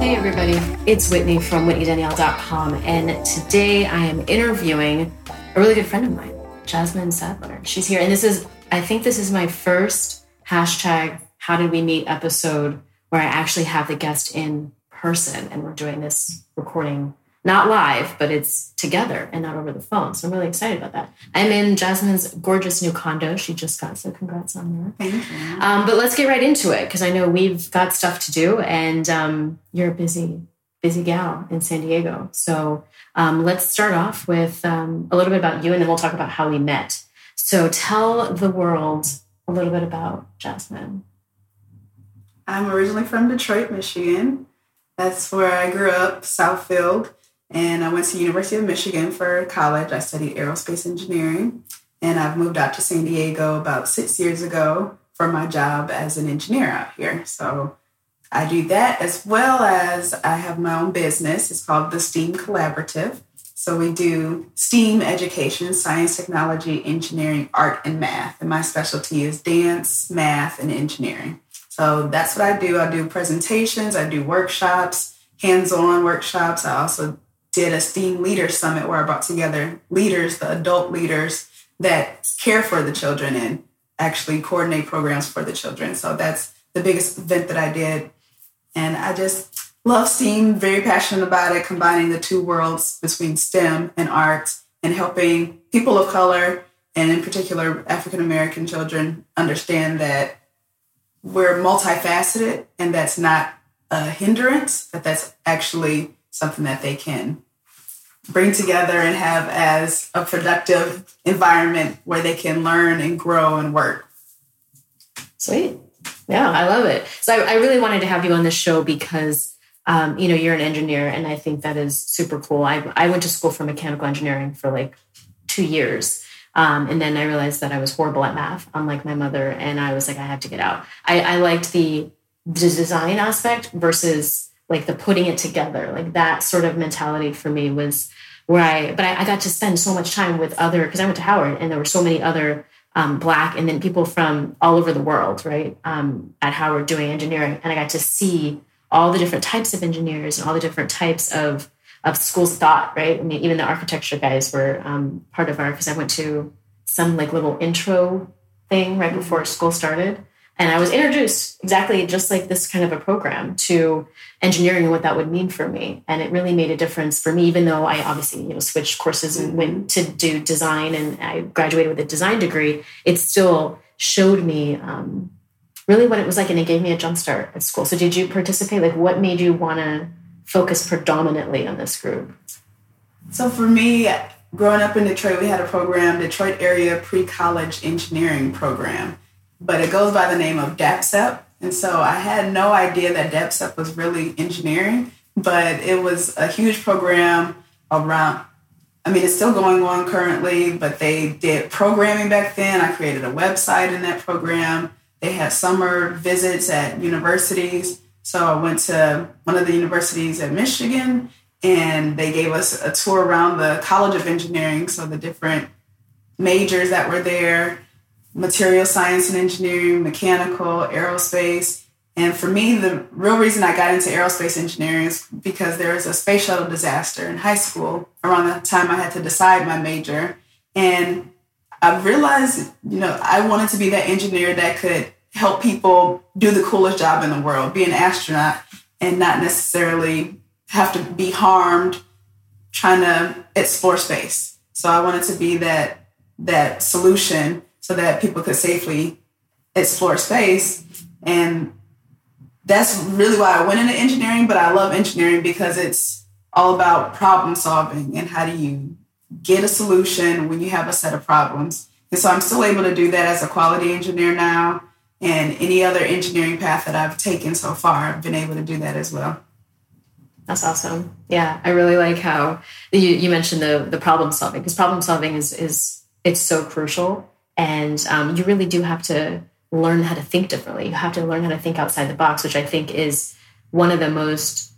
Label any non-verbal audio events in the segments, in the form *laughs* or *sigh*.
Hey everybody, it's Whitney from WhitneyDanielle.com, and today I am interviewing a really good friend of mine, Jasmine Sadler. She's here, and this is, I think this is my first hashtag How Did We Meet episode where I actually have the guest in person, and we're doing this recording not live, but it's together and not over the phone. So I'm really excited about that. I'm in Jasmine's gorgeous new condo. She just got, so congrats on that. Thank you. Um, but let's get right into it because I know we've got stuff to do, and um, you're a busy, busy gal in San Diego. So um, let's start off with um, a little bit about you, and then we'll talk about how we met. So tell the world a little bit about Jasmine. I'm originally from Detroit, Michigan. That's where I grew up, Southfield. And I went to University of Michigan for college. I studied aerospace engineering. And I've moved out to San Diego about six years ago for my job as an engineer out here. So I do that as well as I have my own business. It's called the STEAM Collaborative. So we do STEAM education, science, technology, engineering, art, and math. And my specialty is dance, math, and engineering. So that's what I do. I do presentations, I do workshops, hands on workshops. I also did a STEAM Leader Summit where I brought together leaders, the adult leaders that care for the children and actually coordinate programs for the children. So that's the biggest event that I did. And I just love STEAM, very passionate about it, combining the two worlds between STEM and art and helping people of color and in particular African American children understand that we're multifaceted and that's not a hindrance, but that's actually something that they can bring together and have as a productive environment where they can learn and grow and work. Sweet. Yeah, I love it. So I, I really wanted to have you on this show because um, you know you're an engineer, and I think that is super cool. I I went to school for mechanical engineering for like two years. Um, and then I realized that I was horrible at math, unlike my mother, and I was like, I have to get out. I, I liked the, the design aspect versus like the putting it together like that sort of mentality for me was where i but i, I got to spend so much time with other because i went to howard and there were so many other um, black and then people from all over the world right um, at howard doing engineering. And i got to see all the different types of engineers and all the different types of of schools thought right? I mean even the architecture guys were um, part of our because i went to some like little intro thing right before school started and I was introduced exactly just like this kind of a program to engineering and what that would mean for me. And it really made a difference for me, even though I obviously, you know, switched courses and went to do design and I graduated with a design degree. It still showed me um, really what it was like and it gave me a jump start at school. So did you participate? Like what made you want to focus predominantly on this group? So for me, growing up in Detroit, we had a program, Detroit Area Pre-College Engineering Program but it goes by the name of DAPCEP. And so I had no idea that DAPCEP was really engineering, but it was a huge program around, I mean, it's still going on currently, but they did programming back then. I created a website in that program. They had summer visits at universities. So I went to one of the universities at Michigan and they gave us a tour around the College of Engineering. So the different majors that were there material science and engineering, mechanical, aerospace. And for me, the real reason I got into aerospace engineering is because there was a space shuttle disaster in high school around the time I had to decide my major. And I realized, you know, I wanted to be that engineer that could help people do the coolest job in the world, be an astronaut, and not necessarily have to be harmed trying to explore space. So I wanted to be that that solution so that people could safely explore space. And that's really why I went into engineering, but I love engineering because it's all about problem solving and how do you get a solution when you have a set of problems. And so I'm still able to do that as a quality engineer now. And any other engineering path that I've taken so far, I've been able to do that as well. That's awesome. Yeah, I really like how you, you mentioned the the problem solving because problem solving is is it's so crucial, and um, you really do have to learn how to think differently. You have to learn how to think outside the box, which I think is one of the most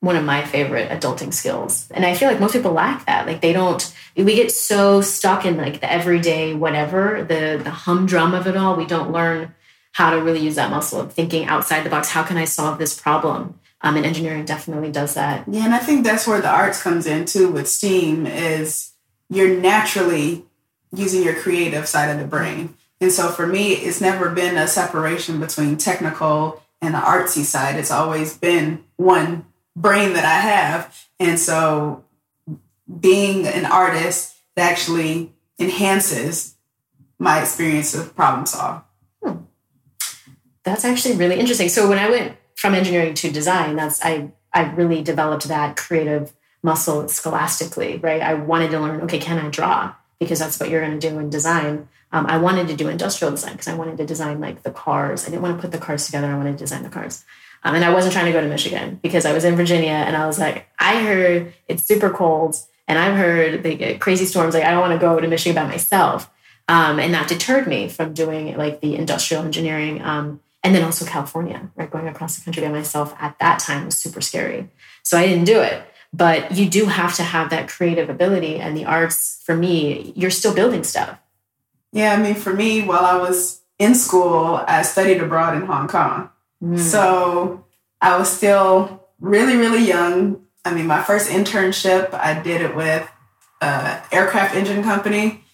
one of my favorite adulting skills. And I feel like most people lack that. Like they don't we get so stuck in like the everyday whatever, the the humdrum of it all. We don't learn how to really use that muscle of thinking outside the box. How can I solve this problem? Um, and engineering definitely does that. Yeah, and I think that's where the arts comes in too with STEAM is you're naturally using your creative side of the brain. And so for me, it's never been a separation between technical and the artsy side. It's always been one brain that I have. And so being an artist that actually enhances my experience of problem solve. Hmm. That's actually really interesting. So when I went from engineering to design, that's I I really developed that creative muscle scholastically, right? I wanted to learn, okay, can I draw? Because that's what you're going to do in design. Um, I wanted to do industrial design because I wanted to design like the cars. I didn't want to put the cars together. I wanted to design the cars. Um, and I wasn't trying to go to Michigan because I was in Virginia and I was like, I heard it's super cold and I've heard they get crazy storms. Like, I don't want to go to Michigan by myself. Um, and that deterred me from doing like the industrial engineering. Um, and then also California, right? Going across the country by myself at that time was super scary. So I didn't do it. But you do have to have that creative ability. And the arts, for me, you're still building stuff. Yeah, I mean, for me, while I was in school, I studied abroad in Hong Kong. Mm. So I was still really, really young. I mean, my first internship, I did it with an aircraft engine company.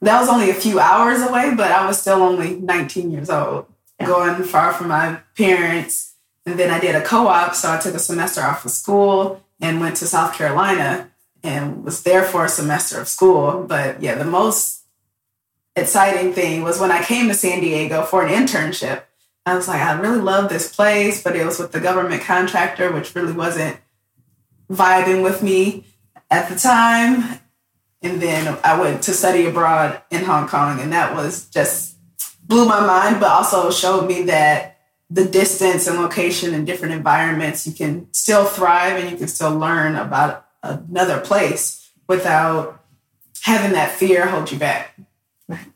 That was only a few hours away, but I was still only 19 years old, yeah. going far from my parents. And then I did a co op, so I took a semester off of school and went to South Carolina and was there for a semester of school. But yeah, the most exciting thing was when I came to San Diego for an internship. I was like, I really love this place, but it was with the government contractor, which really wasn't vibing with me at the time. And then I went to study abroad in Hong Kong, and that was just blew my mind, but also showed me that the distance and location and different environments, you can still thrive and you can still learn about another place without having that fear hold you back. Right.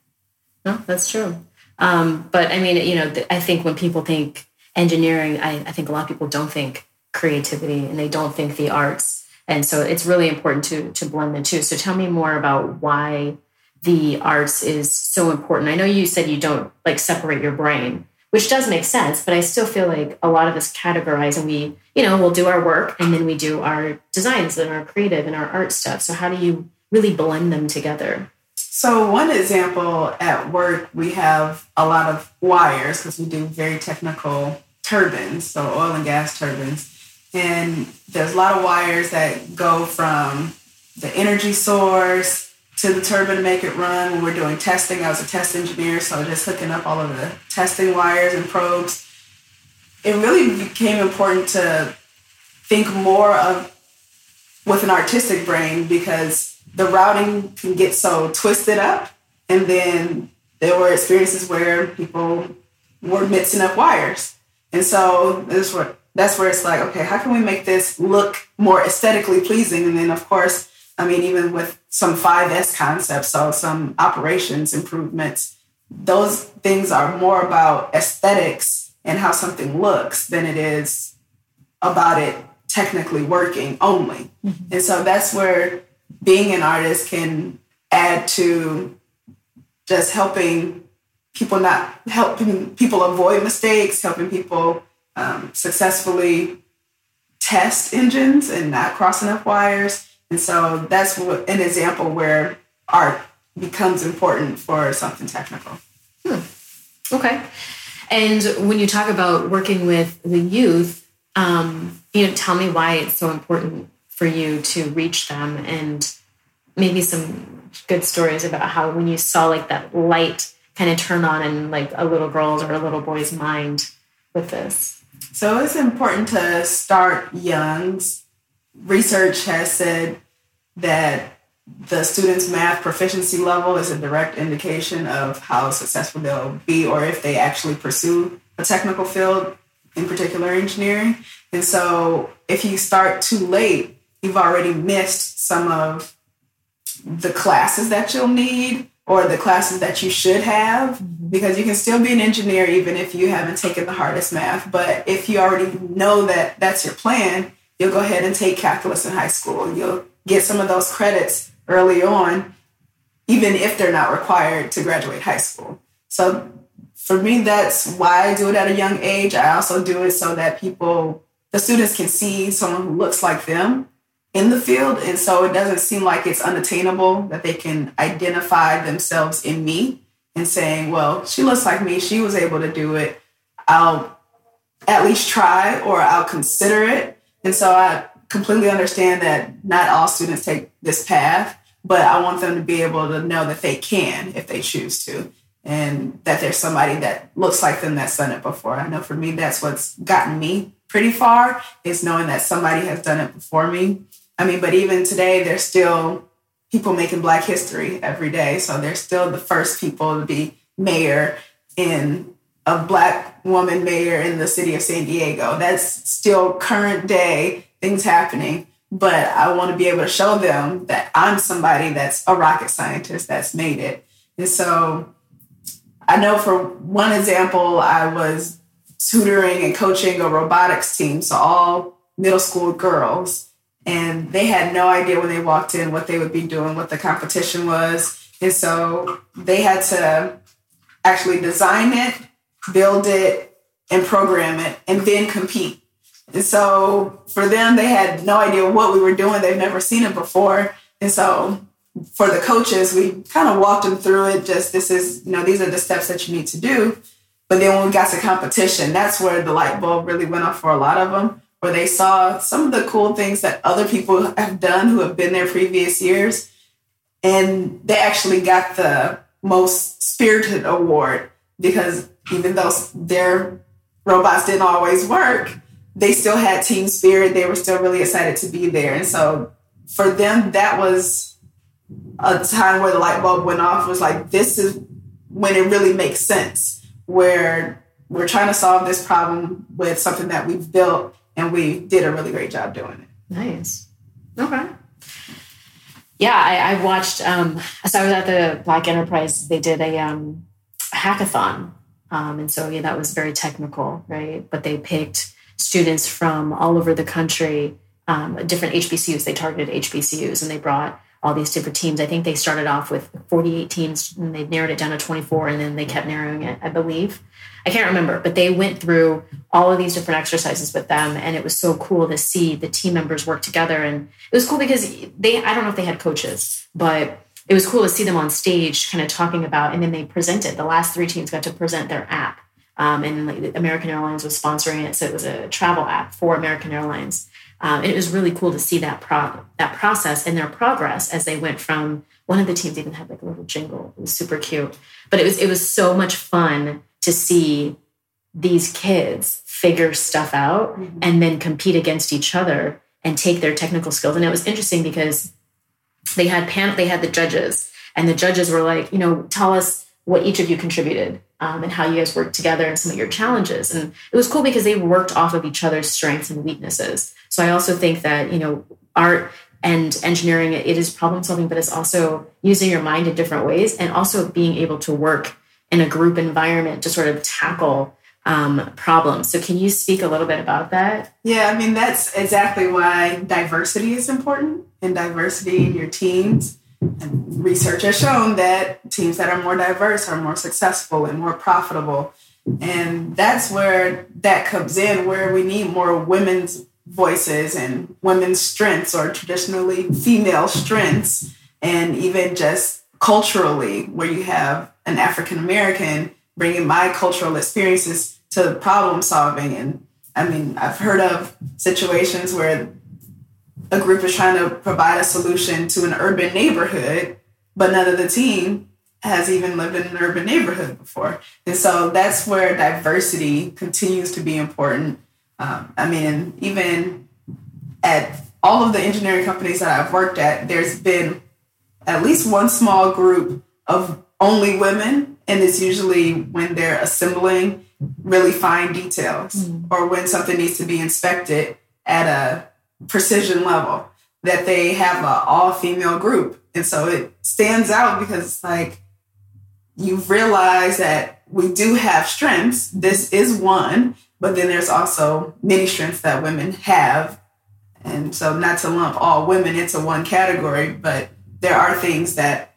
No, that's true. Um, but I mean, you know, I think when people think engineering, I, I think a lot of people don't think creativity and they don't think the arts. And so it's really important to to blend the two. So tell me more about why the arts is so important. I know you said you don't like separate your brain, which does make sense, but I still feel like a lot of us categorize and we, you know, we'll do our work and then we do our designs and our creative and our art stuff. So how do you really blend them together? So, one example at work, we have a lot of wires because we do very technical turbines, so oil and gas turbines. And there's a lot of wires that go from the energy source to the turbine to make it run. When we're doing testing, I was a test engineer, so just hooking up all of the testing wires and probes. It really became important to think more of with an artistic brain because the routing can get so twisted up. And then there were experiences where people were mixing up wires. And so where that's where it's like, okay, how can we make this look more aesthetically pleasing? And then of course, I mean, even with some 5S concepts, so some operations improvements, those things are more about aesthetics and how something looks than it is about it technically working only. Mm-hmm. And so that's where being an artist can add to just helping people not helping people avoid mistakes, helping people um, successfully test engines and not crossing up wires. And so that's what, an example where art becomes important for something technical. Hmm. Okay. And when you talk about working with the youth, um, you know, tell me why it's so important for you to reach them and maybe some good stories about how when you saw like that light kind of turn on in like a little girl's or a little boy's mind with this so it's important to start young research has said that the student's math proficiency level is a direct indication of how successful they'll be or if they actually pursue a technical field in particular engineering. And so if you start too late, you've already missed some of the classes that you'll need or the classes that you should have mm-hmm. because you can still be an engineer even if you haven't taken the hardest math. But if you already know that that's your plan, you'll go ahead and take calculus in high school. and You'll get some of those credits early on, even if they're not required to graduate high school. So for me, that's why I do it at a young age. I also do it so that people, the students can see someone who looks like them in the field. And so it doesn't seem like it's unattainable that they can identify themselves in me and saying, well, she looks like me. She was able to do it. I'll at least try or I'll consider it. And so I completely understand that not all students take this path, but I want them to be able to know that they can if they choose to. And that there's somebody that looks like them that's done it before. I know for me, that's what's gotten me pretty far is knowing that somebody has done it before me I mean, but even today, there's still people making Black history every day. So they're still the first people to be mayor in a Black woman mayor in the city of San Diego. That's still current day things happening. But I want to be able to show them that I'm somebody that's a rocket scientist that's made it. And so I know for one example, I was tutoring and coaching a robotics team. So all middle school girls and they had no idea when they walked in what they would be doing, what the competition was. And so they had to actually design it, build it, and program it, and then compete. And so for them, they had no idea what we were doing. They've never seen it before. And so for the coaches, we kind of walked them through it. Just this is, you know, these are the steps that you need to do. But then when we got to competition, that's where the light bulb really went off for a lot of them where they saw some of the cool things that other people have done who have been there previous years. And they actually got the most spirited award because even though their robots didn't always work, they still had team spirit. They were still really excited to be there. And so for them, that was a time where the light bulb went off was like, this is when it really makes sense, where we're trying to solve this problem with something that we've built and we did a really great job doing it. Nice. Okay. Yeah, I, I watched. Um, so I was at the Black Enterprise. They did a um, hackathon, um, and so yeah, that was very technical, right? But they picked students from all over the country, um, different HBCUs. They targeted HBCUs, and they brought all these different teams. I think they started off with 48 teams, and they narrowed it down to 24, and then they kept narrowing it, I believe. I can't remember, but they went through all of these different exercises with them. And it was so cool to see the team members work together. And it was cool because they, I don't know if they had coaches, but it was cool to see them on stage kind of talking about, and then they presented. The last three teams got to present their app. Um, and like, American Airlines was sponsoring it. So it was a travel app for American Airlines. Um, it was really cool to see that pro- that process and their progress as they went from one of the teams even had like a little jingle. It was super cute, but it was it was so much fun to see these kids figure stuff out mm-hmm. and then compete against each other and take their technical skills. And it was interesting because they had pan- they had the judges, and the judges were like, you know, tell us what each of you contributed um, and how you guys worked together and some of your challenges. And it was cool because they worked off of each other's strengths and weaknesses. So I also think that you know art and engineering it is problem solving, but it's also using your mind in different ways and also being able to work in a group environment to sort of tackle um, problems. So, can you speak a little bit about that? Yeah, I mean, that's exactly why diversity is important and diversity in your teams. And research has shown that teams that are more diverse are more successful and more profitable. And that's where that comes in, where we need more women's voices and women's strengths or traditionally female strengths, and even just culturally, where you have an African American, bringing my cultural experiences to problem solving. And I mean, I've heard of situations where a group is trying to provide a solution to an urban neighborhood, but none of the team has even lived in an urban neighborhood before. And so that's where diversity continues to be important. Um, I mean, even at all of the engineering companies that I've worked at, there's been at least one small group of only women, and it's usually when they're assembling really fine details mm. or when something needs to be inspected at a precision level that they have a all female group. And so it stands out because it's like you realize that we do have strengths. This is one but then there's also many strengths that women have. And so not to lump all women into one category but there are things that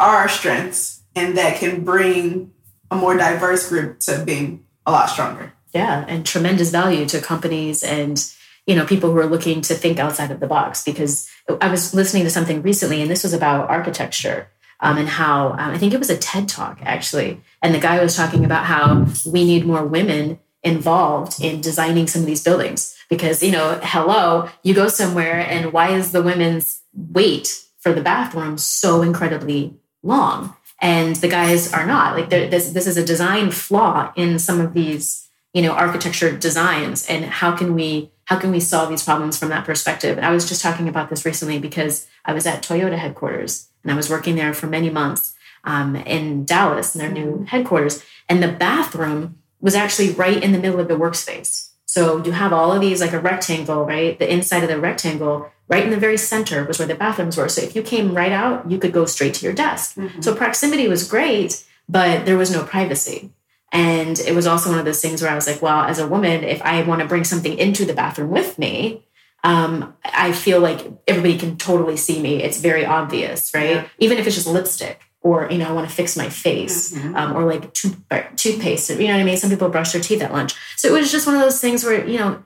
are strengths and that can bring a more diverse group to being a lot stronger. Yeah, and tremendous value to companies and you know people who are looking to think outside of the box. Because I was listening to something recently, and this was about architecture um, and how um, I think it was a TED talk actually, and the guy was talking about how we need more women involved in designing some of these buildings because you know hello you go somewhere and why is the women's wait for the bathroom so incredibly long and the guys are not. Like this this is a design flaw in some of these you know architecture designs. And how can we how can we solve these problems from that perspective? And i was just talking about this recently because i was at toyota headquarters and i was working there for many months um, in dallas in their new headquarters. And the bathroom was actually right in the middle of the workspace. So you have all of these like a rectangle right? The inside of the rectangle right in the very center was where the bathrooms were. So if you came right out, you could go straight to your desk. Mm-hmm. So proximity was great, but there was no privacy. And it was also one of those things where I was like, well, as a woman, if I want to bring something into the bathroom with me, um, I feel like everybody can totally see me. It's very obvious, right? Yeah. Even if it's just lipstick or, you know, I want to fix my face mm-hmm. um, or like tooth- toothpaste. You know what I mean? Some people brush their teeth at lunch. So it was just one of those things where, you know,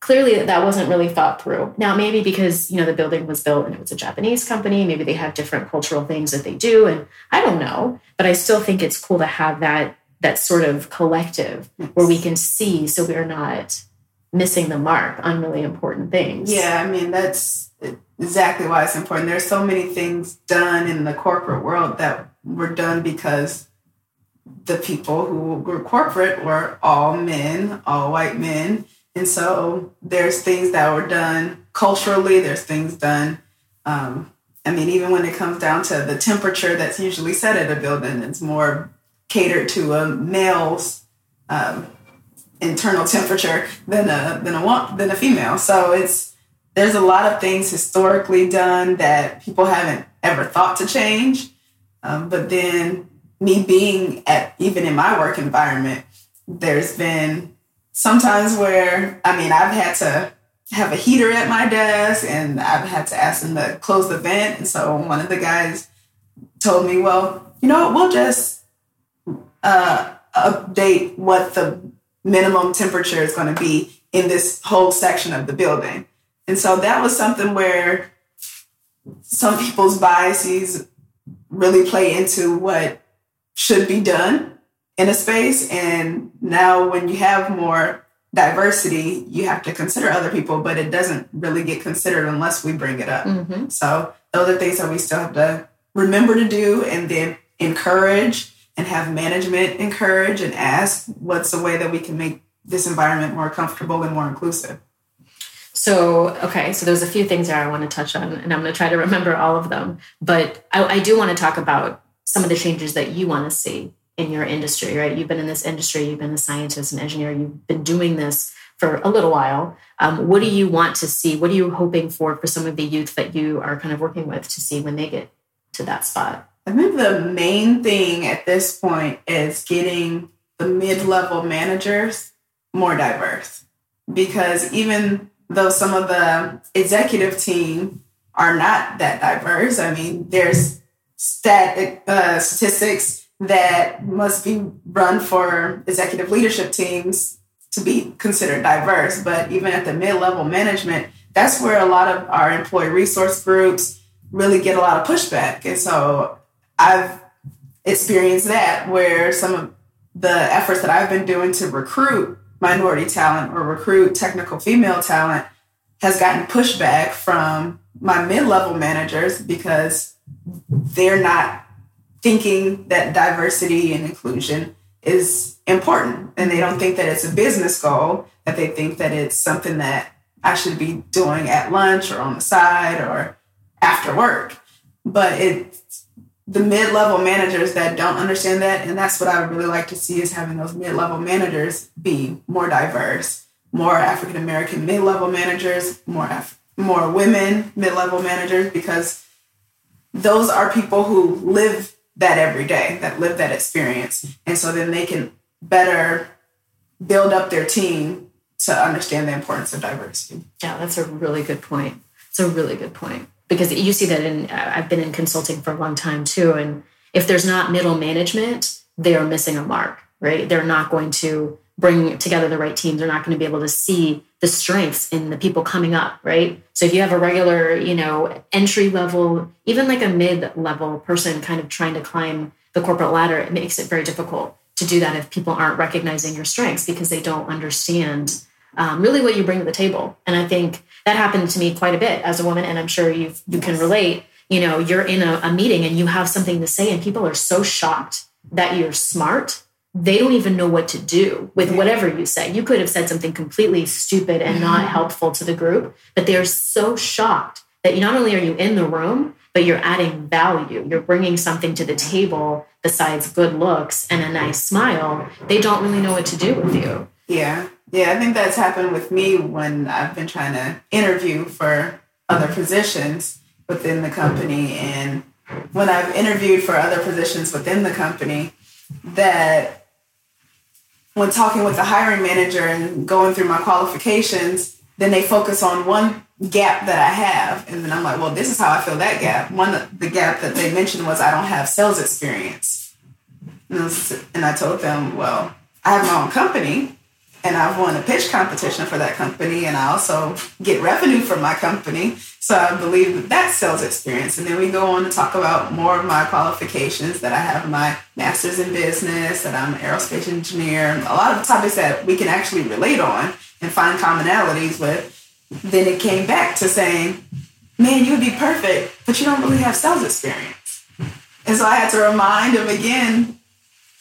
clearly that wasn't really thought through. Now, maybe because you know the building was built and it was a Japanese company, maybe they have different cultural things that they do, and I don't know. But I still think it's cool to have that that sort of collective yes. where we can see, so we're not missing the mark on really important things. Yeah, I mean that's exactly why it's important. There's so many things done in the corporate world that were done because the people who were corporate were all men, all white men and so there's things that were done culturally, there's things done. Um, I mean, even when it comes down to the temperature that's usually set at a building, it's more catered to a male's um, internal temperature than a than a than a female. So it's there's a lot of things historically done that people haven't ever thought to change. Um, but then me being at even in my work environment, there's been sometimes where I mean I've had to have a heater at my desk and I've had to ask them to close the vent. And so one of the guys told me, well, you know, we'll just uh, update what the minimum temperature is going to be in this whole section of the building. And so that was something where some people's biases really play into what should be done in a space. And now, when you have more diversity, you have to consider other people, but it doesn't really get considered unless we bring it up. Mm-hmm. So, those are things that we still have to remember to do and then encourage and have management encourage and ask what's the way that we can make this environment more comfortable and more inclusive. So, okay, so there's a few things there I want to touch on, and I'm going to try to remember all of them. But I, I do want to talk about some of the changes that you want to see in your industry, right? You've been in this industry, you've been a scientist and engineer, you've been doing this for a little while. Um, what do you want to see? What are you hoping for for some of the youth that you are kind of working with to see when they get to that spot? I think the main thing at this point is getting the mid level managers more diverse. Because even though some of the executive team are not that diverse, I mean, there's stat, uh, statistics that must be run for executive leadership teams to be considered diverse. But even at the mid level management, that's where a lot of our employee resource groups really get a lot of pushback. And so I've experienced that where some of the efforts that I've been doing to recruit minority talent or recruit technical female talent has gotten pushback from my mid level managers because they're not thinking that diversity and inclusion is important and they don't think that it's a business goal that they think that it's something that i should be doing at lunch or on the side or after work. But it's the mid-level managers that don't understand that and that's what i would really like to see is having those mid-level managers be more diverse more african american mid-level managers more Af- more women mid-level managers because those are people who live that every day that live that experience and so then they can better build up their team to understand the importance of diversity Yeah, that's a really good point. It's a really good point because you see that in I've been in consulting for a long time too, and if there's not middle management, they are missing a mark, right? They're not going to bring together the right teams. They're not going to be able to see the strengths in the people coming up, right? So if you have a regular, you know, entry level, even like a mid level person kind of trying to climb the corporate ladder, it makes it very difficult to do that if people aren't recognizing your strengths because they don't understand um, really what you bring to the table. And I think that happened to me quite a bit as a woman, and I'm sure you you can relate. You know, you're in a, a meeting and you have something to say, and people are so shocked that you're smart. They don't even know what to do with whatever you say. You could have said something completely stupid and not mm-hmm. helpful to the group, but they're so shocked that not only are you in the room, but you're adding value. You're bringing something to the table besides good looks and a nice smile. They don't really know what to do with you. Yeah. Yeah, I think that's happened with me when I've been trying to interview for other positions within the company. And when I've interviewed for other positions within the company, that when talking with the hiring manager and going through my qualifications, then they focus on one gap that I have. And then I'm like, well, this is how I fill that gap. One, the gap that they mentioned was I don't have sales experience. And I, told them, well, I have my own company and I've won a pitch competition for that company, and I also get revenue from my company. So I believe that that's sales experience. And then we go on to talk about more of my qualifications that I have my master's in business, that I'm an aerospace engineer, a lot of topics that we can actually relate on and find commonalities with. Then it came back to saying, man, you would be perfect, but you don't really have sales experience. And so I had to remind him again,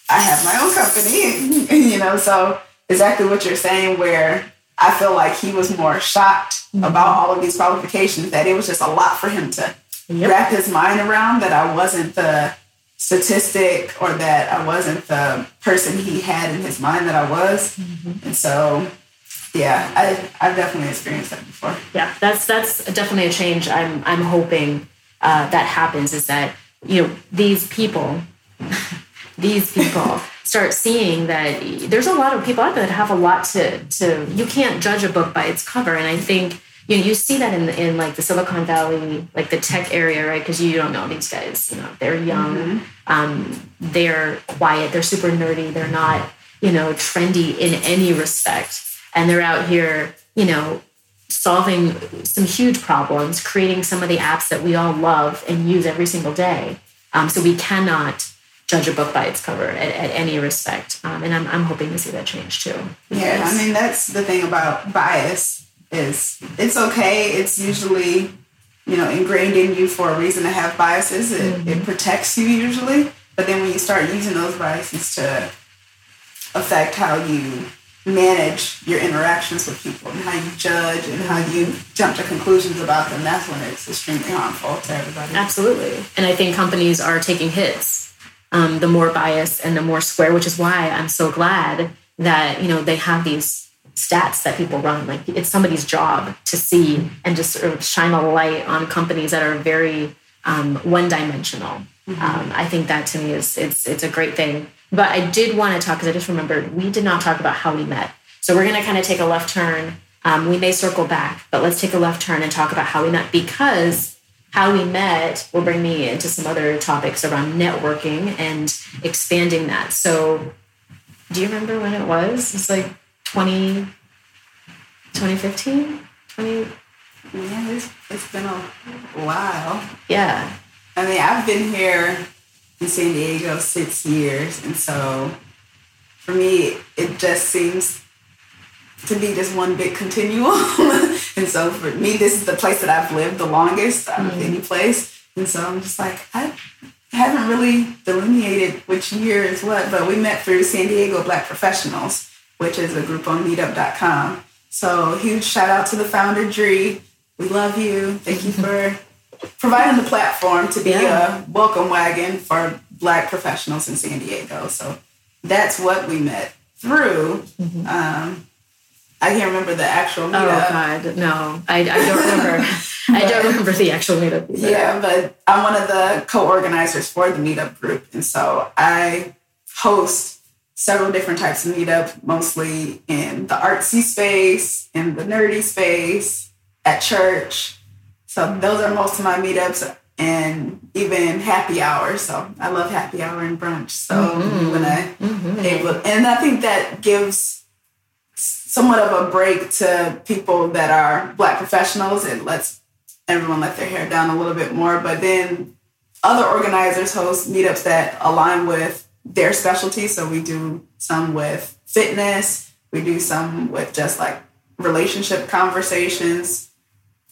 I have my own company, *laughs* you know, so exactly what you're saying, where I feel like he was more shocked about all of these qualifications, that it was just a lot for him to wrap his mind around, that I wasn't the statistic or that I wasn't the person he had in his mind that I was. And so, yeah, I, I've definitely experienced that before. yeah that's that's definitely a change i'm i'm hoping uh, that happens is that you know these people *laughs* these people start seeing that there's a lot of people out there that have a lot to to you can't judge a book by its cover. And i think you know you see that in in like the silicon valley like the tech area right? Because you don't know these guys you know they're young um, they're quiet they're super nerdy they're not you know trendy in any respect. And they're out here you know solving some huge problems, creating some of the apps that we all love and use every single day. Um, so we cannot judge a book by its cover at, at any respect. Um, and I'm, I'm hoping to see that change too. Yeah, I mean that's the thing about bias is it's okay. It's usually you know ingrained in you for a reason to have biases. It, it protects you usually, but then when you start using those biases to affect how you manage your interactions with people and how you judge and how you jump to conclusions about them, that's when it's extremely harmful to everybody. Absolutely. And I think companies are taking hits. Um, the more bias and the more square, which is why I'm so glad that, you know, they have these stats that people run. Like it's somebody's job to see and just sort of shine a light on companies that are very um, one-dimensional. Um, I think that to me is it's it's a great thing. But I did want to talk because I just remembered we did not talk about how we met. So we're going to kind of take a left turn. Um, we may circle back, but let's take a left turn and talk about how we met because how we met will bring me into some other topics around networking and expanding that. So, do you remember when it was? It's like 20, 2015? 20, Yeah, it's, it's been a while. yeah. I mean, I've been here in San Diego six years, and so for me, it just seems to be just one big continuum. *laughs* and so for me, this is the place that I've lived the longest out of any place, and so I'm just like I haven't really delineated which year is what, but we met through San Diego Black Professionals, which is a group on Meetup.com. So huge shout out to the founder, Dree. We love you. Thank you for *laughs* providing the platform to be Yeah. a welcome wagon for Black professionals in San Diego. So that's what we met through. Um, I can't remember the actual Mm-hmm. Oh meetup. God, no, I, I don't remember. I don't remember the actual meetup. either. Yeah, but I'm one of the co-organizers for the meetup group, and so I host several different types of meetup, mostly in the artsy space, in the nerdy space, at church. So those are most of my meetups, and even happy hour. So I love happy hour and brunch. So when I able, and I think that gives somewhat of a break to people that are black professionals. It lets everyone let their hair down a little bit more. But then other organizers host meetups that align with their specialty. So we do some with fitness, we do some with just like relationship conversations.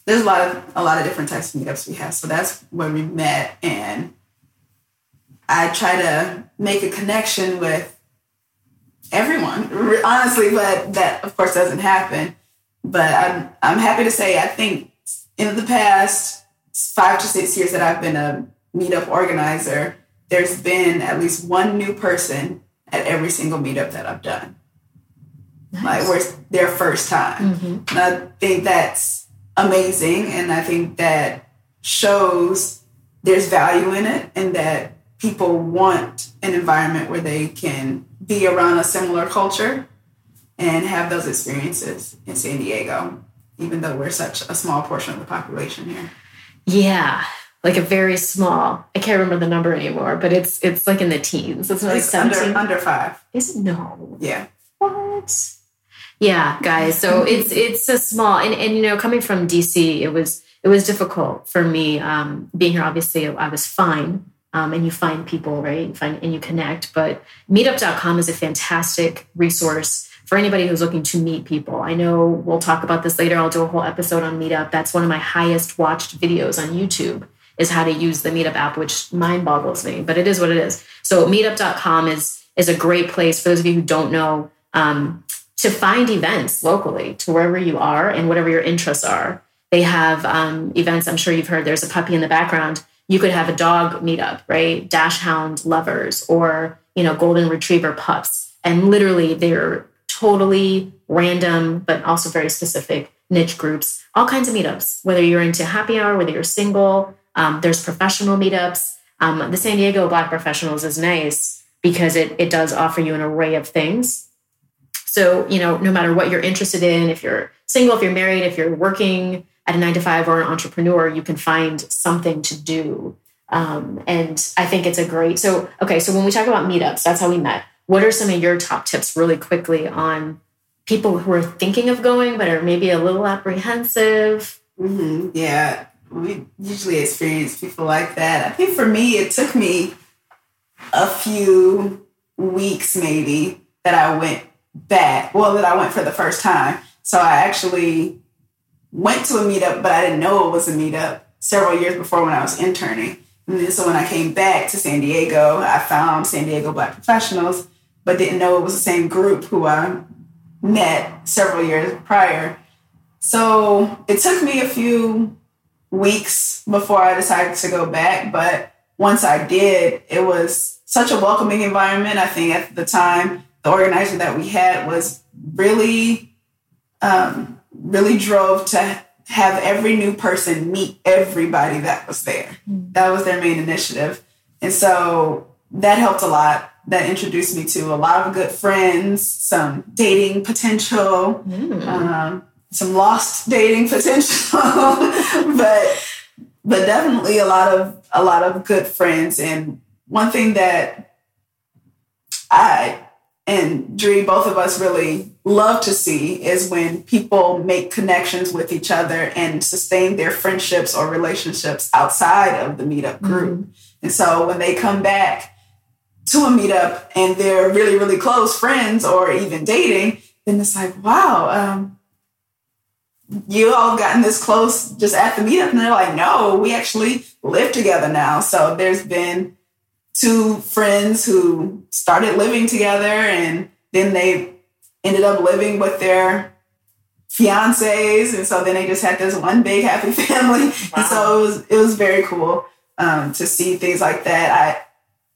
There's a lot of a lot of different types of meetups we have. So that's where we met and I try to make a connection with everyone, honestly, but that of course doesn't happen. But I'm I'm happy to say I think in the past five to six years that I've been a meetup organizer, there's been at least one new person at every single meetup that I've done. Like where it's their first time. Mm-hmm. And I think that's amazing. And I think that shows there's value in it and that people want an environment where they can be around a similar culture and have those experiences in San Diego, even though we're such a small portion of the population here. Yeah, like a very small. I can't remember the number anymore, but it's it's like in the teens. It's like under under five. Is it no? Yeah. What? Yeah, guys. So it's it's a small and and you know coming from DC, it was it was difficult for me um, being here. Obviously, I was fine. Um, and you find people, right? You find and you connect. But meetup.com is a fantastic resource for anybody who's looking to meet people. I know we'll talk about this later. I'll do a whole episode on Meetup. That's one of my highest watched videos on YouTube is how to use the Meetup app, which mind boggles me, but it is what it is. So meetup.com is is a great place for those of you who don't know um, to find events locally to wherever you are and whatever your interests are. They have um, events. I'm sure you've heard. There's a puppy in the background. You could have a dog meetup, right? Dachshund lovers, or you know, golden retriever pups, and literally they're totally random, but also very specific niche groups. All kinds of meetups. Whether you're into happy hour, whether you're single, um, there's professional meetups. Um, the San Diego Black Professionals is nice because it it does offer you an array of things. So, you know, no matter what you're interested in, if you're single, if you're married, if you're working at a nine to five or an entrepreneur, you can find something to do. Um, and I think it's a great. So, okay, so when we talk about meetups, that's how we met. What are some of your top tips, really quickly, on people who are thinking of going but are maybe a little apprehensive? hmm Yeah, we usually experience people like that. I think for me, it took me a few weeks maybe that I went back. Well, that I went for the first time. So I actually went to a meetup, but I didn't know it was a meetup several years before when I was interning. And then so when I came back to San Diego, I found San Diego Black Professionals, but didn't know it was the same group who I met several years prior. So it took me a few weeks before I decided to go back, but once I did, it was such a welcoming environment. I think at the time, the organizer that we had was really, um, really drove to have every new person meet everybody that was there. That was their main initiative. And so that helped a lot. That introduced me to a lot of good friends, some dating potential, um, some lost dating potential, *laughs* but but definitely a lot of a lot of good friends. And one thing that I and Dree, both of us really love to see is when people make connections with each other and sustain their friendships or relationships outside of the meetup group. And so when they come back to a meetup and they're really, really close friends or even dating, then it's like, wow, um, you all gotten this close just at the meetup. And they're like, no, we actually live together now. So there's been two friends who started living together and then they ended up living with their fiancés, and so then they just had this one big happy *laughs* family, and so it was it was very cool um, to see things like that.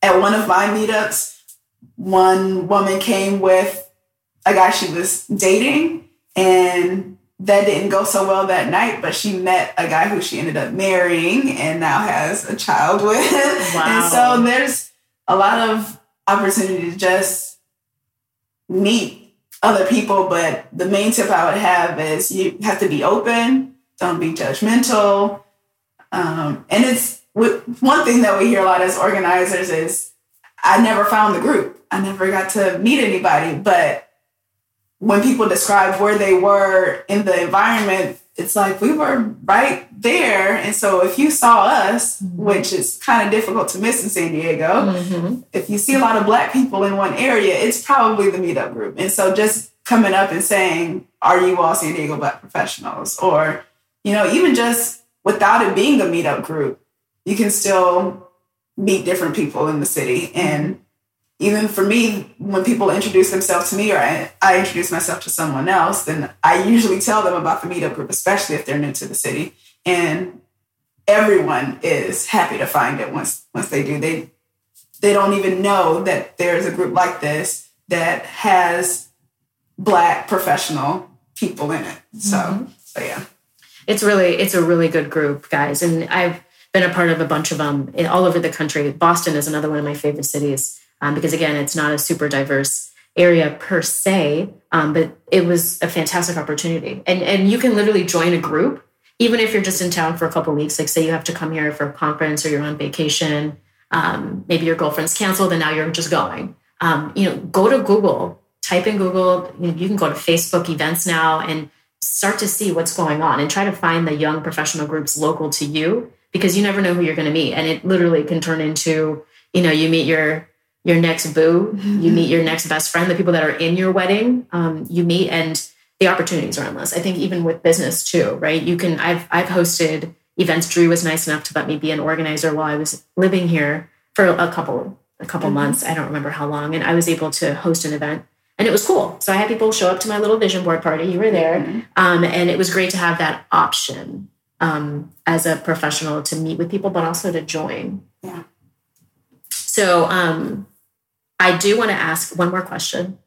I at one of my meetups, one woman came with a guy she was dating, and that didn't go so well that night, but she met a guy who she ended up marrying and now has a child *laughs* with. Wow. And so there's a lot of opportunity to just meet other people. But the main tip I would have is you have to be open, don't be judgmental. Um, and it's one thing that we hear a lot as organizers is I never found the group. I never got to meet anybody, but when people describe where they were in the environment, it's like we were right there. And so if you saw us, mm-hmm. which is kind of difficult to miss in San Diego, mm-hmm. if you see a lot of black people in one area, it's probably the meetup group. And so just coming up and saying, Are you all San Diego black professionals? Or, you know, even just without it being a meetup group, you can still meet different people in the city and even for me, when people introduce themselves to me or I, I, introduce myself to someone else, then I usually tell them about the meetup group, especially if they're new to the city. And everyone is happy to find it once once they do. They they don't even know that there's a group like this that has black professional people in it. So mm-hmm. so yeah. It's really it's a really good group, guys. And I've been a part of a bunch of them all over the country. Boston is another one of my favorite cities um, because again, it's not a super diverse area per se, um, but it was a fantastic opportunity. And and you can literally join a group even if you're just in town for a couple weeks. Like say you have to come here for a conference or you're on vacation. Um, maybe your girlfriend's canceled and now you're just going. Um, you know, go to Google, type in Google. You, know, you can go to Facebook events now and start to see what's going on and try to find the young professional groups local to you because you never know who you're going to meet and it literally can turn into you know you meet your your next boo, you meet your *laughs* next best friend, the people that are in your wedding, um, you meet, and the opportunities are endless. I think even with business too, right? You can. I've I've hosted events. Drew was nice enough to let me be an organizer while I was living here for a couple a couple mm-hmm. months. I don't remember how long, and I was able to host an event. And it was cool. So I had people show up to my little vision board party. You were there. Mm-hmm. Um, and it was great to have that option um, as a professional to meet with people, but also to join. Yeah. So um, I do want to ask one more question,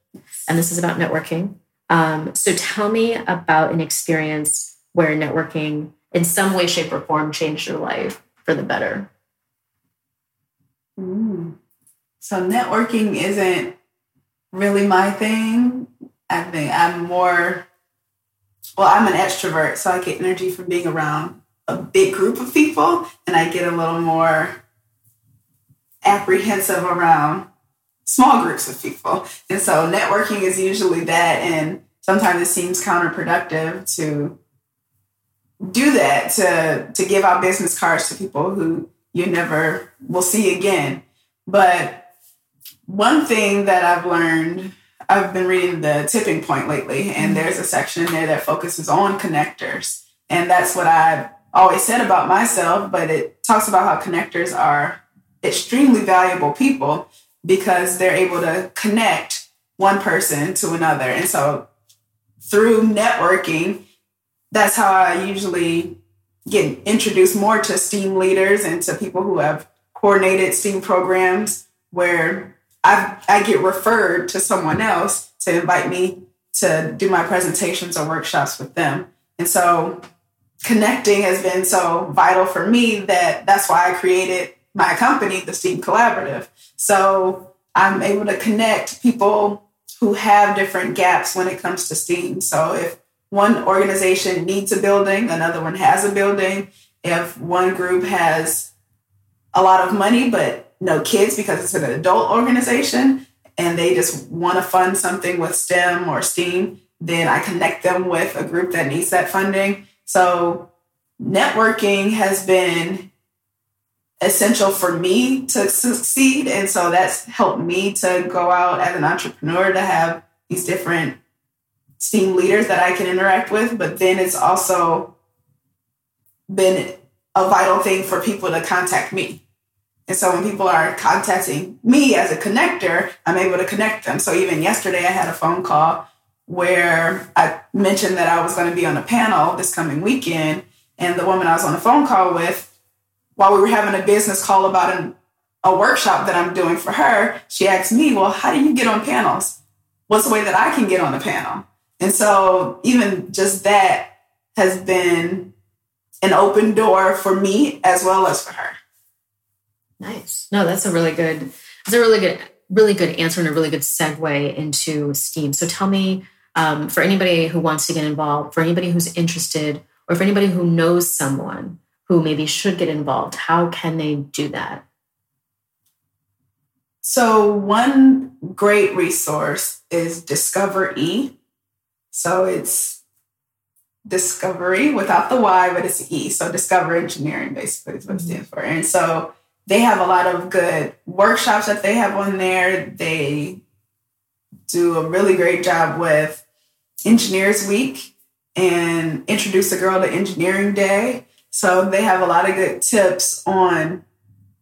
and this is about networking. Um, so tell me about an experience where networking in some way, shape, or form changed your life for the better. Mm. So networking isn't really my thing. I think I'm more, well, I'm an extrovert, so I get energy from being around a big group of people, and I get a little more apprehensive around small groups of people. And so networking is usually that. And sometimes it seems counterproductive to do that, to, to give out business cards to people who you never will see again. But one thing that I've learned, I've been reading the tipping point lately, and mm-hmm. there's a section in there that focuses on connectors. And that's what I've always said about myself, but it talks about how connectors are extremely valuable people because they're able to connect one person to another. And so through networking, that's how I usually get introduced more to STEAM leaders and to people who have coordinated STEAM programs where I, I get referred to someone else to invite me to do my presentations or workshops with them. And so connecting has been so vital for me that that's why I created my company, the STEAM Collaborative. So I'm able to connect people who have different gaps when it comes to STEAM. So if one organization needs a building, another one has a building. If one group has a lot of money but no kids because it's an adult organization and they just want to fund something with STEM or STEAM, then I connect them with a group that needs that funding. So networking has been essential for me to succeed. And so that's helped me to go out as an entrepreneur to have these different STEAM leaders that I can interact with. But then it's also been a vital thing for people to contact me. And so when people are contacting me as a connector, I'm able to connect them. So even yesterday, I had a phone call where I mentioned that I was going to be on a panel this coming weekend. And the woman I was on the phone call with, while we were having a business call about an, a workshop that I'm doing for her, she asked me, Well, how do you get on panels? What's the way that I can get on a panel? And so, even just that has been an open door for me as well as for her. Nice. No, that's a really good, that's a really good, really good answer and a really good segue into STEAM. So tell me, um, for anybody who wants to get involved, for anybody who's interested, or for anybody who knows someone who maybe should get involved, how can they do that? So, one great resource is Discover E. So, it's discovery without the Y, but it's E. So, Discover Engineering basically is what it stands for. And so, they have a lot of good workshops that they have on there. They do a really great job with Engineers Week and Introduce a Girl to Engineering Day. So they have a lot of good tips on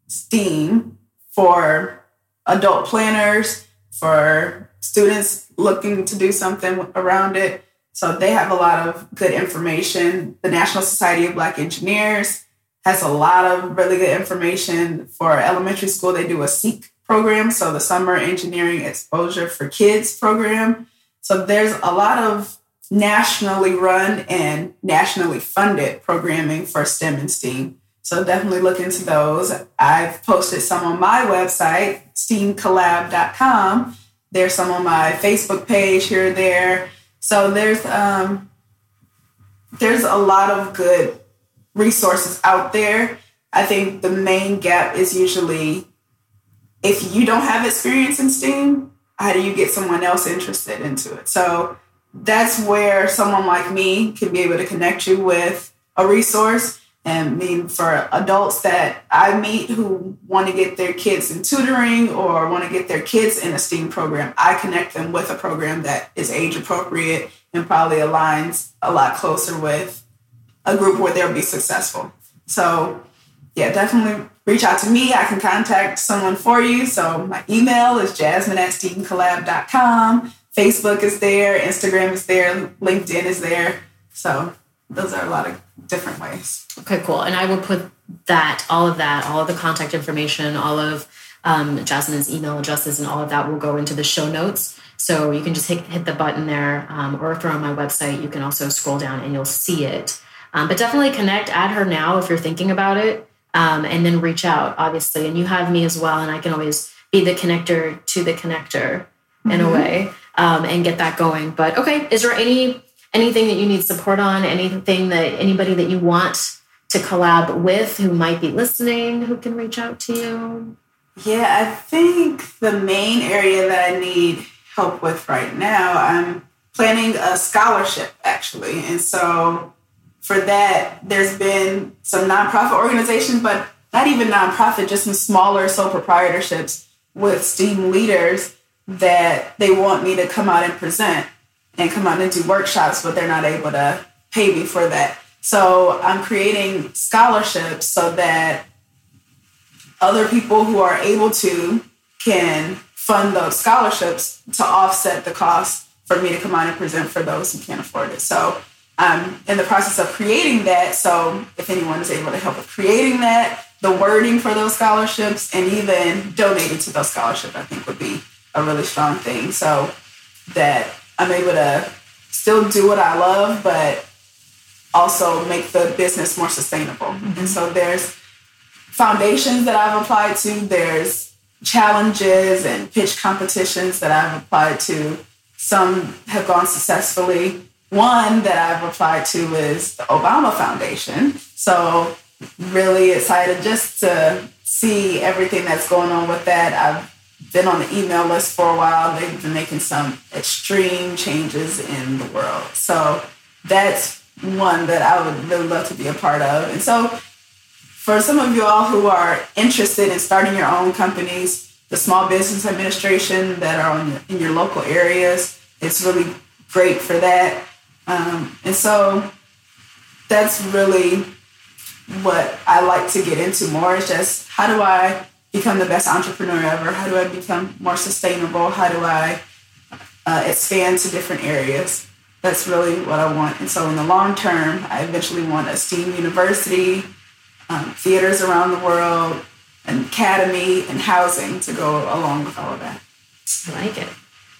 STEAM for adult planners, for students looking to do something around it. So they have a lot of good information. The National Society of Black Engineers has a lot of really good information for elementary school. They do a SEEK program, so the Summer Engineering Exposure for Kids program. So there's a lot of nationally run and nationally funded programming for STEM and STEAM. So definitely look into those. I've posted some on my website, steamcollab.com. There's some on my Facebook page here and there. So there's um, there's a lot of good resources out there. I think the main gap is usually if you don't have experience in STEAM, how do you get someone else interested into it? So that's where someone like me can be able to connect you with a resource. And I mean, for adults that I meet who want to get their kids in tutoring or want to get their kids in a STEAM program, I connect them with a program that is age appropriate and probably aligns a lot closer with a group where they'll be successful. So, yeah, definitely reach out to me. I can contact someone for you. So, my email is jasmine at steamcollab.com. Facebook is there, Instagram is there, LinkedIn is there. So, those are a lot of different ways. Okay, cool. And I will put that, all of that, all of the contact information, all of um, Jasmine's email addresses, and all of that will go into the show notes. So you can just hit, hit the button there, um, or if you're on my website, you can also scroll down and you'll see it. Um, but definitely connect, add her now if you're thinking about it, um, and then reach out, obviously. And you have me as well, and I can always be the connector to the connector in mm-hmm. a way um, and get that going. But okay, is there any anything that you need support on? Anything that anybody that you want to collab with who might be listening who can reach out to you? Yeah, I think the main area that I need help with right now, I'm planning a scholarship actually. And so for that, there's been some nonprofit organizations, but not even nonprofit, just some smaller sole proprietorships with STEAM leaders that they want me to come out and present and come out and do workshops, but they're not able to pay me for that. So I'm creating scholarships so that other people who are able to can fund those scholarships to offset the cost for me to come out and present for those who can't afford it. So I'm in the process of creating that. So if anyone is able to help with creating that, the wording for those scholarships, and even donating to those scholarships, I think would be a really strong thing. So that I'm able to still do what I love, but also make the business more sustainable. Mm-hmm. And so there's foundations that I've applied to, there's challenges and pitch competitions that I've applied to. Some have gone successfully. One that I've applied to is the Obama Foundation. So, really excited just to see everything that's going on with that. I've been on the email list for a while. They've been making some extreme changes in the world. So, that's one that I would really love to be a part of. And so, for some of you all who are interested in starting your own companies, the Small Business Administration that are on, in your local areas, it's really great for that. Um, and so that's really what I like to get into more is just how do I become the best entrepreneur ever? How do I become more sustainable? How do I uh, expand to different areas. That's really what I want. And so in the long term, I eventually want a STEAM university, um, theaters around the world, an academy, and housing to go along with all of that. I like it.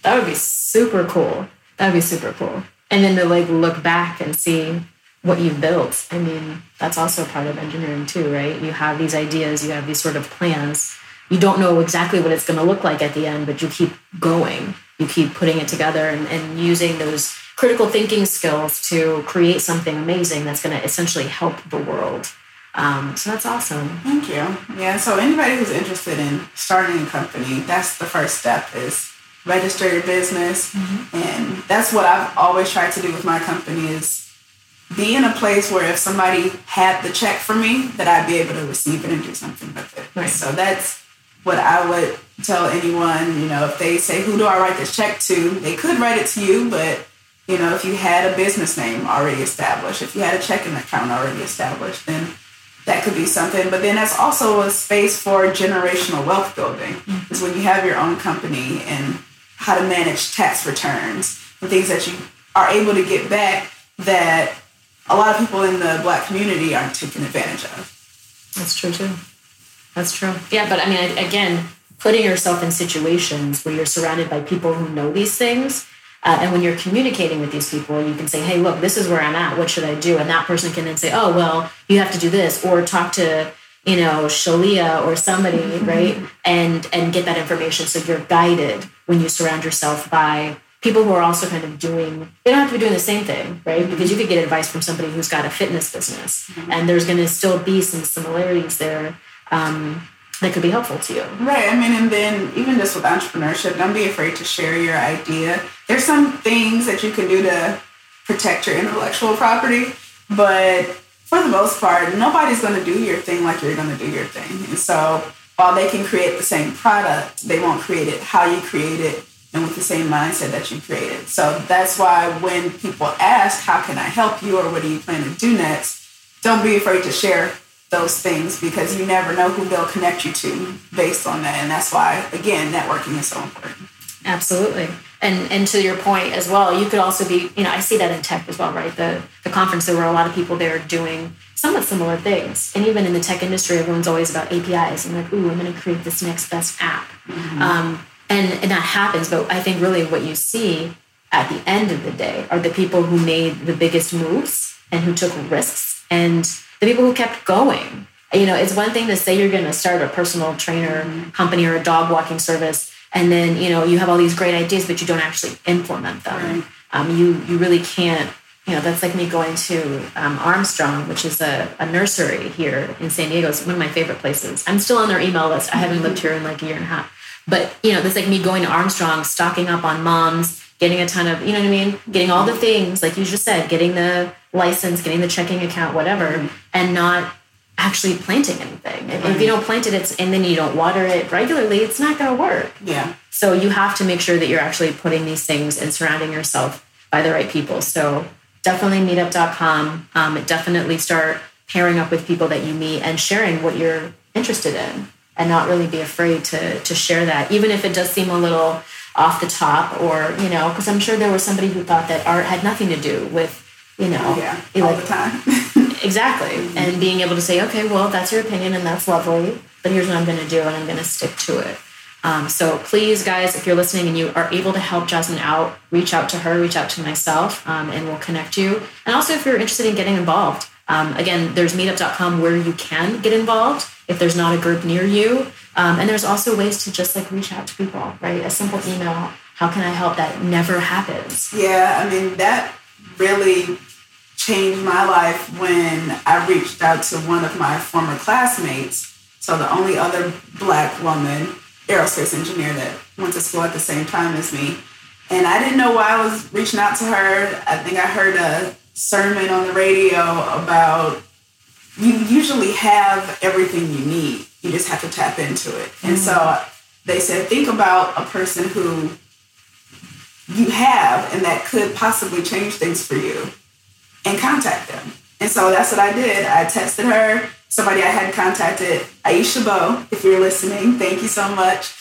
That would be super cool. That would be super cool. And then to like look back and see what you've built. I mean, that's also part of engineering too, right? You have these ideas, you have these sort of plans. You don't know exactly what it's going to look like at the end, but you keep going. You keep putting it together and, and using those critical thinking skills to create something amazing that's going to essentially help the world. Um, so that's awesome. Thank you. Yeah. So anybody who's interested in starting a company, that's the first step is register your business, and that's what I've always tried to do with my company is be in a place where if somebody had the check for me, that I'd be able to receive it and do something with it. Right. So that's what I would tell anyone. You know, if they say, "Who do I write this check to?" They could write it to you, but you know, if you had a business name already established, if you had a checking account already established, then that could be something. But then that's also a space for generational wealth building. Mm-hmm. Is when you have your own company and how to manage tax returns and things that you are able to get back that a lot of people in the black community aren't taking advantage of. That's true too. That's true. Yeah, but I mean, again, putting yourself in situations where you're surrounded by people who know these things, uh, and when you're communicating with these people, you can say, "Hey, look, this is where I'm at. What should I do?" And that person can then say, "Oh, well, you have to do this," or talk to you know Shalia or somebody, right? And and get that information so you're guided when you surround yourself by people who are also kind of doing they don't have to be doing the same thing right because you could get advice from somebody who's got a fitness business and there's going to still be some similarities there um, that could be helpful to you Right. I mean, and then even just with entrepreneurship, don't be afraid to share your idea. There's some things that you can do to protect your intellectual property, but for the most part, nobody's going to do your thing like you're going to do your thing. And so while they can create the same product, they won't create it how you create it and with the same mindset that you created. So that's why when people ask, how can I help you or what do you plan to do next? Don't be afraid to share those things because you never know who they'll connect you to based on that. And that's why, again, networking is so important. Absolutely. And and to your point as well, you could also be, you know, I see that in tech as well, right? The the conference there were a lot of people there doing somewhat similar things. And even in the tech industry, everyone's always about APIs and like, ooh, I'm gonna create this next best app. Um, and, and that happens, but I think really what you see at the end of the day are the people who made the biggest moves and who took risks and the people who kept going. You know, it's one thing to say you're going to start a personal trainer company or a dog walking service, and then you know you have all these great ideas, but you don't actually implement them. Um, you you really can't. You know, that's like me going to um, Armstrong, which is a, a nursery here in San Diego. It's one of my favorite places. I'm still on their email list. I haven't lived here in like a year and a half. But you know, that's like me going to Armstrong, stocking up on moms, getting a ton of, you know what I mean? Getting all the things, like you just said, getting the license, getting the checking account, whatever, and not actually planting anything. And if you don't plant it, it's and then you don't water it regularly, it's not gonna work. Yeah. So you have to make sure that you're actually putting these things and surrounding yourself by the right people. So definitely meetup.com. Um, definitely start pairing up with people that you meet and sharing what you're interested in and not really be afraid to to share that, even if it does seem a little off the top or, you know, because I'm sure there was somebody who thought that art had nothing to do with, you know, Yeah. All like- the time. *laughs* *laughs* Exactly. And being able to say, okay, well, that's your opinion and that's lovely, but here's what I'm going to do and I'm going to stick to it. Um, so please, guys, if you're listening and you are able to help Jasmine out, reach out to her, reach out to myself, um, and we'll connect you. And also, if you're interested in getting involved, um, again, there's meetup.com where you can get involved if there's not a group near you. Um, and there's also ways to just like reach out to people, right? A simple email. How can I help? That never happens. Yeah, I mean, that really changed my life when I reached out to one of my former classmates. So, the only other black woman, aerospace engineer, that went to school at the same time as me. And I didn't know why I was reaching out to her. I think I heard a sermon on the radio about you usually have everything you need. You just have to tap into it. And so they said, think about a person who you have and that could possibly change things for you and contact them. And so that's what I did. I texted her, somebody I hadn't contacted, Aisha Bo, if you're listening, thank you so much.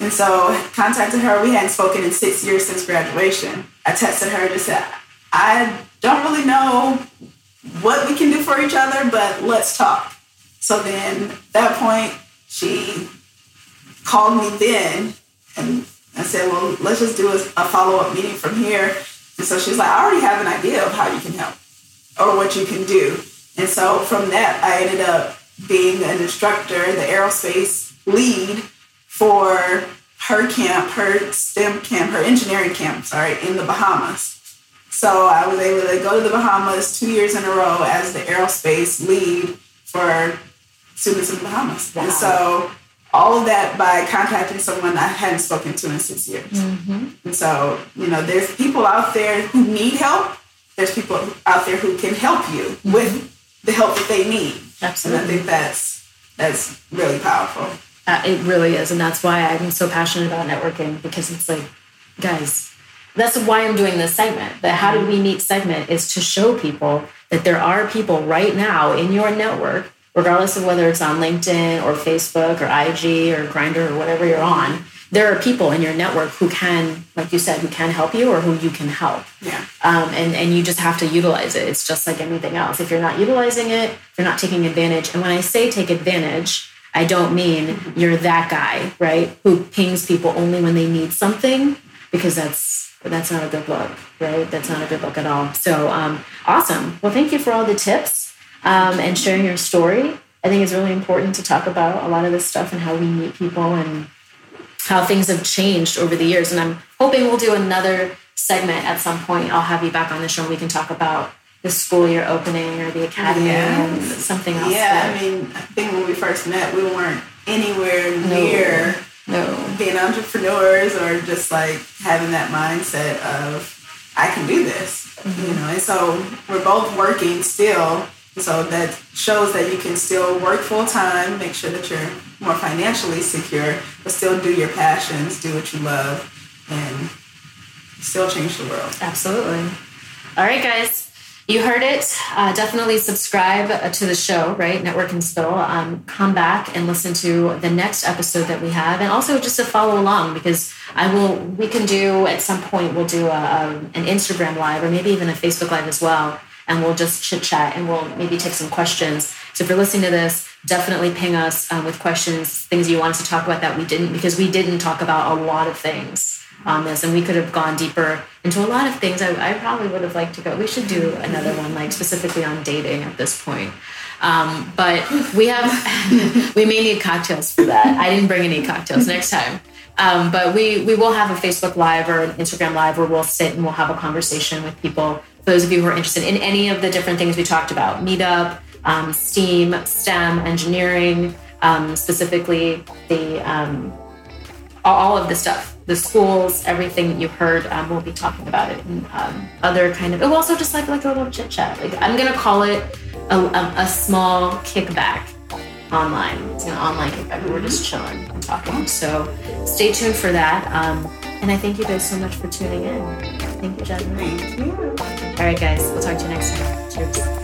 And so contacted her. We hadn't spoken in six years since graduation. I texted her and just said, I don't really know what we can do for each other, but let's talk. So then that point, she called me then and I said, well, let's just do a, a follow-up meeting from here. And so she's like, I already have an idea of how you can help or what you can do. And so from that, I ended up being an instructor, the aerospace lead for her camp, her STEM camp, her engineering camp, sorry, in the Bahamas. So I was able to go to the Bahamas two years in a row as the aerospace lead for students in the Bahamas. Wow. And so all of that by contacting someone I hadn't spoken to in six years. And so, you know, there's people out there who need help. There's people out there who can help you with the help that they need. Absolutely. And I think that's that's really powerful. Uh, it really is. And that's why I'm so passionate about networking because it's like, guys, that's why I'm doing this segment. The How Do We Meet segment is to show people that there are people right now in your network, regardless of whether it's on LinkedIn or Facebook or IG or Grindr or whatever you're on. There are people in your network who can, like you said, who can help you or who you can help. Yeah. Um, and, and you just have to utilize it. It's just like anything else. If you're not utilizing it, if you're not taking advantage. And when I say take advantage, I don't mean you're that guy, right? Who pings people only when they need something, because that's that's not a good look, right? That's not a good look at all. So um, awesome. Well, thank you for all the tips um, and sharing your story. I think it's really important to talk about a lot of this stuff and how we meet people and how things have changed over the years. And I'm hoping we'll do another segment at some point. I'll have you back on the show and we can talk about the school you're opening or the academy Yeah. and something else. Yeah, that- I mean, I think when we first met, we weren't anywhere near no. being entrepreneurs or just like having that mindset of I can do this, you mm-hmm. know. And so we're both working still, so that shows that you can still work full time, make sure that you're more financially secure, but still do your passions, do what you love, and still change the world. Absolutely. All right, guys. You heard it. Uh, definitely subscribe uh, to the show, right? Network and Spill. Um, come back and listen to the next episode that we have, and also just to follow along because I will. We can do at some point. We'll do a, um, an Instagram live or maybe even a Facebook live as well, and we'll just chit chat and we'll maybe take some questions. So if you're listening to this, definitely ping us um, with questions, things you want us to talk about that we didn't, because we didn't talk about a lot of things on this and we could have gone deeper into a lot of things. I, I probably would have liked to go. We should do another one like specifically on dating at this point. Um, but we have *laughs* we may need cocktails for that. I didn't bring any cocktails next time. Um, but we we will have a facebook live or an instagram live where we'll sit and we'll have a conversation with people. For those of you who are interested in any of the different things we talked about meetup um, steam stem engineering um, specifically the um, all of the stuff the schools everything that you've heard um, we'll be talking about it and um, other kind of oh also just like like a little chit chat. Like i'm gonna call it a, a, a small kickback online. It's an online kickback. We're just chilling and talking. So stay tuned for that. Um, and i thank you guys so much for tuning in. Thank you Jasmine. Thank you. all right guys. We'll talk to you next time. Cheers